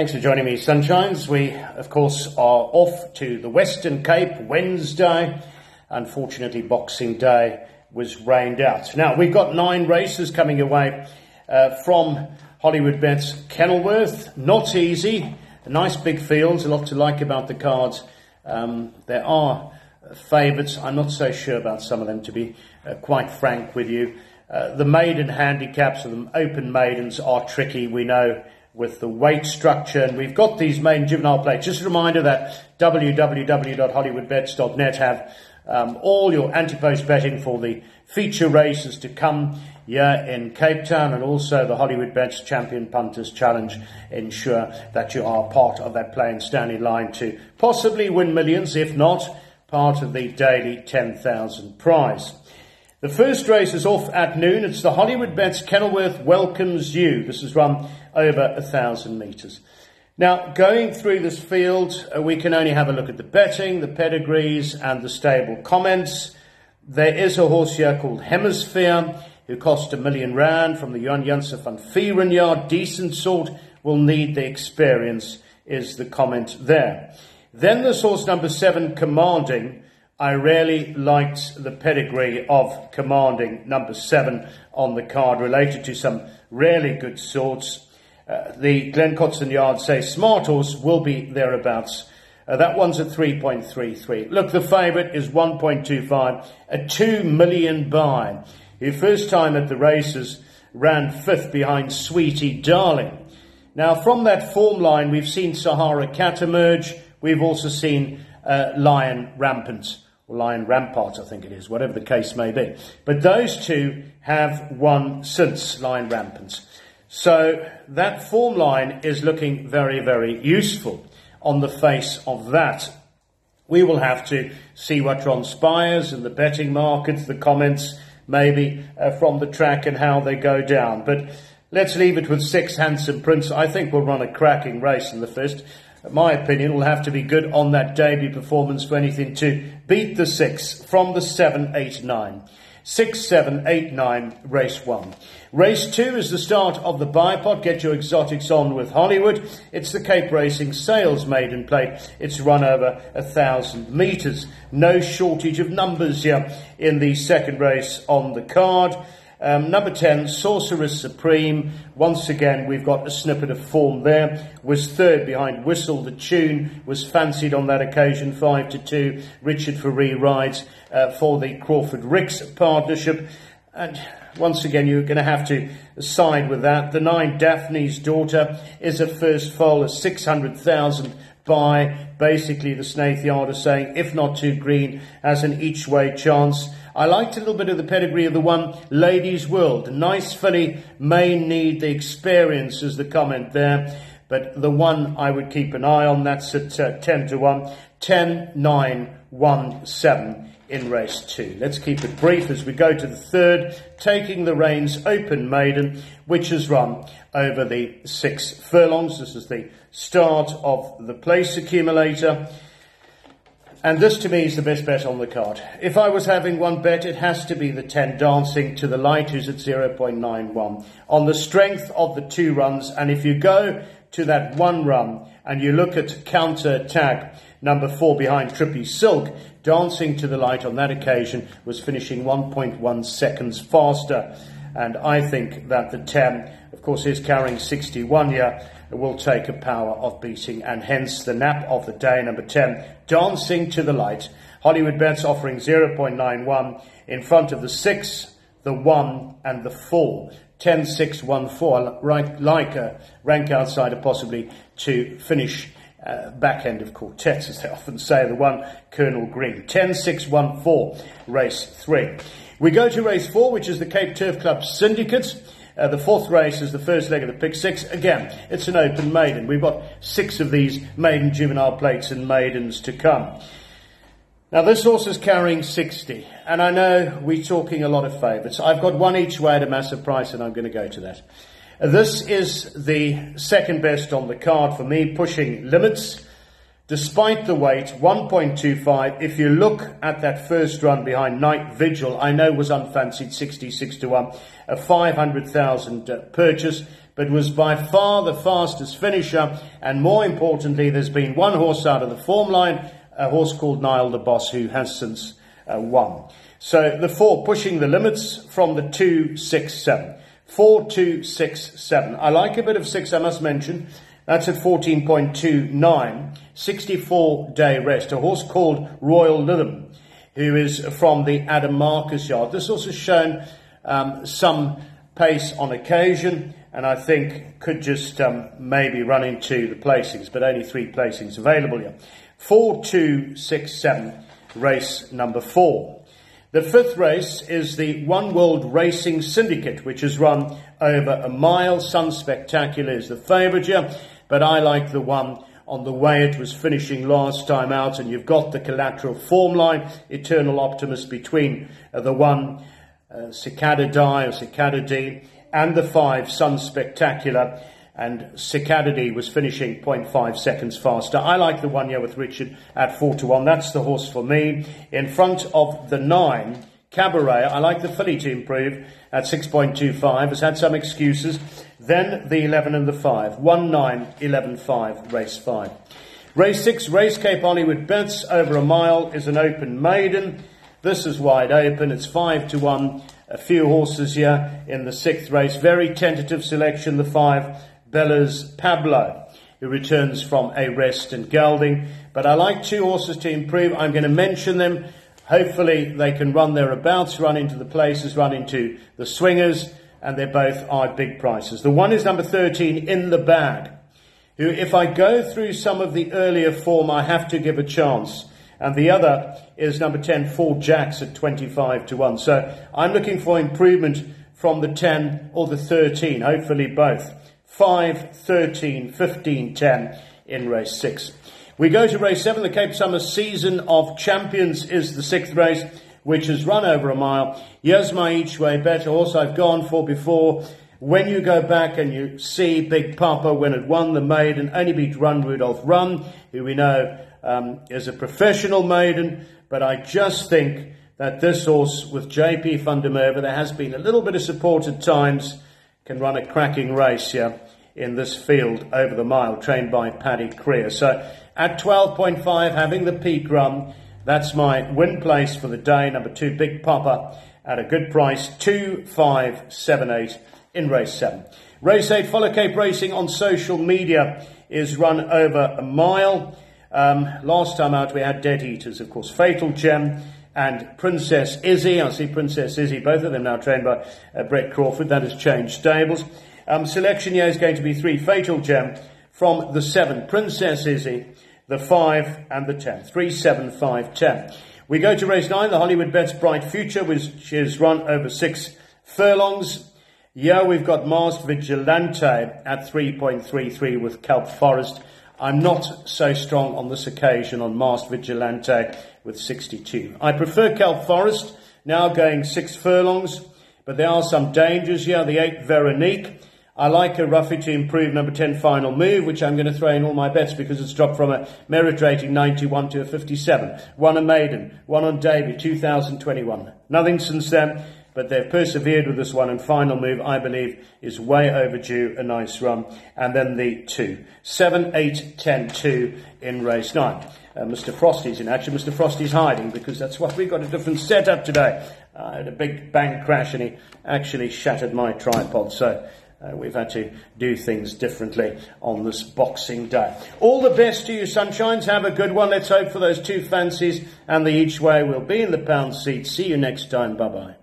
Thanks for joining me, Sunshines. We, of course, are off to the Western Cape Wednesday. Unfortunately, Boxing Day was rained out. Now, we've got nine races coming away uh, from Hollywoodbets Kenilworth. Not easy. Nice big fields. A lot to like about the cards. Um, there are favourites. I'm not so sure about some of them, to be uh, quite frank with you. Uh, the maiden handicaps of the open maidens are tricky. We know with the weight structure. And we've got these main juvenile plates. Just a reminder that www.hollywoodbets.net have um, all your anti-post betting for the feature races to come here in Cape Town and also the Hollywoodbets Champion Punters Challenge. Ensure that you are part of that play and stand in line to possibly win millions, if not part of the daily 10,000 prize. The first race is off at noon. It's the Hollywoodbets Kenilworth Welcomes You. This is run over a thousand metres. Now, going through this field, uh, we can only have a look at the betting, the pedigrees, and the stable comments. There is a horse here called Hemisphere, who cost a million rand from the Johan Janse van Vuuren yard. Decent sort will need the experience, is the comment there. Then the source number seven, Commanding, I really liked the pedigree of commanding number seven on the card related to some really good sorts. Uh, the Glen Kotzen Yard say Smart Horse will be thereabouts. Uh, that one's at 3.33. Look, the favourite is 1.25, a 2 million buy. Who first time at the races ran fifth behind Sweetie Darling. Now, from that form line, we've seen Sahara Cat emerge. We've also seen uh, Lion Rampant Lion Rampart, I think it is, whatever the case may be. But those two have won since Lion Rampant. So that form line is looking very, very useful on the face of that. We will have to see what transpires in the betting markets, the comments maybe uh, from the track and how they go down. But let's leave it with six Handsome Prince. I think we'll run a cracking race in the first my opinion, will have to be good on that debut performance for anything to beat the six from the seven, eight, nine. Six, seven, eight, nine, race one. Race two is the start of the Bipot. Get your exotics on with Hollywood. It's the Cape Racing Sales Maiden Plate. It's run over a thousand metres. No shortage of numbers here in the second race on the card. Um, number 10, Sorceress Supreme. Once again, we've got a snippet of form there. Was third behind Whistle the Tune. Was fancied on that occasion, 5 to 2. Richard Fourie rides uh, for the Crawford Ricks partnership. And once again, you're going to have to side with that. The 9, Daphne's Daughter, is at first foal, a 600,000 by basically the Snaith Yard is saying, if not too green, as an each way chance. I liked a little bit of the pedigree of the one, Ladies World. Nice filly, may need the experience, is the comment there. But the one I would keep an eye on, that's at uh, 10 to 1. 10, 9, 1, 7 in race 2. Let's keep it brief as we go to the third, taking the reins, Open Maiden, which has run over the six furlongs. This is the start of the place accumulator. And this to me is the best bet on the card. If I was having one bet, it has to be the 10 dancing to the light, who's at 0.91. On the strength of the two runs, and if you go to that one run and you look at counter attack, number four behind Trippy Silk, dancing to the light on that occasion was finishing 1.1 seconds faster. And I think that the 10, of course, is carrying 61 here will take a power of beating, and hence the nap of the day, number 10, Dancing to the Light. Hollywoodbets offering 0.91 in front of the 6, the 1, and the 4. 10, 6, 1, 4, right, like a rank outsider possibly to finish uh, back end of quartets, as they often say, the one Colonel Green. 10, 6, 1, 4, race 3. We go to race 4, which is the Cape Turf Club Syndicate. Uh, the fourth race is the first leg of the pick six. Again, it's an open maiden. We've got six of these maiden juvenile plates and maidens to come. Now, this horse is carrying 60, and I know we're talking a lot of favourites. I've got one each way at a massive price, and I'm going to go to that. This is the second best on the card for me, pushing limits. Despite the weight, 1.25. If you look at that first run behind Night Vigil, I know was unfancied 66 to 1, a 500,000 uh, purchase, but but was by far the fastest finisher. And more importantly, there's been one horse out of the form line, a horse called Nile the Boss, who has since uh, won. So the four pushing the limits from the two, six, seven. Four, two, six, seven. I like a bit of six, I must mention. That's at 14.29. 64 day rest. A horse called Royal Lytham, who is from the Adam Marcus yard. This also shown um, some pace on occasion, and I think could just um, maybe run into the placings, but only three placings available here. 4, 2, 6, 7, race number 4. The fifth race is the One World Racing Syndicate, which is run over a mile. Sun Spectacular is the favourite but I like the one on the way it was finishing last time out, and you've got the collateral form line, Eternal Optimist, between uh, the one uh, Cicada Die or Cicada D and the five Sun Spectacular and Cicadity was finishing 0.5 seconds faster. I like the one year with Richard at 4 to 1. That's the horse for me. In front of the 9, Cabaret, I like the filly to improve at 6.25. Has had some excuses. Then the 11 and the 5. 1 9, 11 5, race 5. Race 6, Race Cape Hollywoodbets over a mile is an open maiden. This is wide open. It's 5 to 1. A few horses here in the sixth race. Very tentative selection, the 5. Bella's Pablo, who returns from a rest in gelding. But I like two horses to improve. I'm going to mention them. Hopefully they can run thereabouts, run into the places, run into the swingers, and they both are big prices. The one is number 13, In the Bag, who, if I go through some of the earlier form, I have to give a chance. And the other is number 10, Four Jacks at 25 to 1. So I'm looking for improvement from the 10 or the 13, hopefully both. 5, 13, 15, 10 in race 6. We go to race 7. The Cape Summer Season of Champions is the sixth race, which has run over a mile. Here's my each way bet, a horse I've gone for before. When you go back and you see Big Papa when it won the maiden, only beat Run Rudolph Run, who we know um, is a professional maiden, but I just think that this horse with JP van der Merwe, there has been a little bit of support at times, can run a cracking race here in this field over the mile, trained by Paddy Creer. So at 12.5, having the peak run, that's my win place for the day. Number two, Big Papa at a good price, 2578 in race seven. Race eight, Follow Cape Racing on social media is run over a mile. Um, last time out, we had Dead Eaters, of course, Fatal Gem and Princess Izzy. I see Princess Izzy, both of them now trained by uh, Brett Crawford. That has changed stables. Um, selection here is going to be three. Fatal Gem from the seven. Princess Izzy, the five, and the ten. Three, seven, five, ten. We go to race nine, the Hollywoodbets Bright Future, which is run over six furlongs. Yeah, we've got Masked Vigilante at 3.33 with Kelp Forest. I'm not so strong on this occasion on Masked Vigilante with 62. I prefer Kelp Forest, now going six furlongs, but there are some dangers here. The eight Veronique I like a roughly to improve number 10 final move, which I'm going to throw in all my bets because it's dropped from a merit rating 91 to a 57. One on Maiden, one on Davy, 2021. Nothing since then, but they've persevered with this one and final move, I believe, is way overdue, a nice run. And then the two. 7, 8, 10, 2 in race 9. Uh, Mr. Frosty's in action. Mr. Frosty's hiding because that's what we got a different setup today. I had a big bang crash and he actually shattered my tripod. So uh, we've had to do things differently on this Boxing Day. All the best to you, Sunshines. Have a good one. Let's hope for those two fancies and the each way. We'll be in the pound seat. See you next time. Bye bye.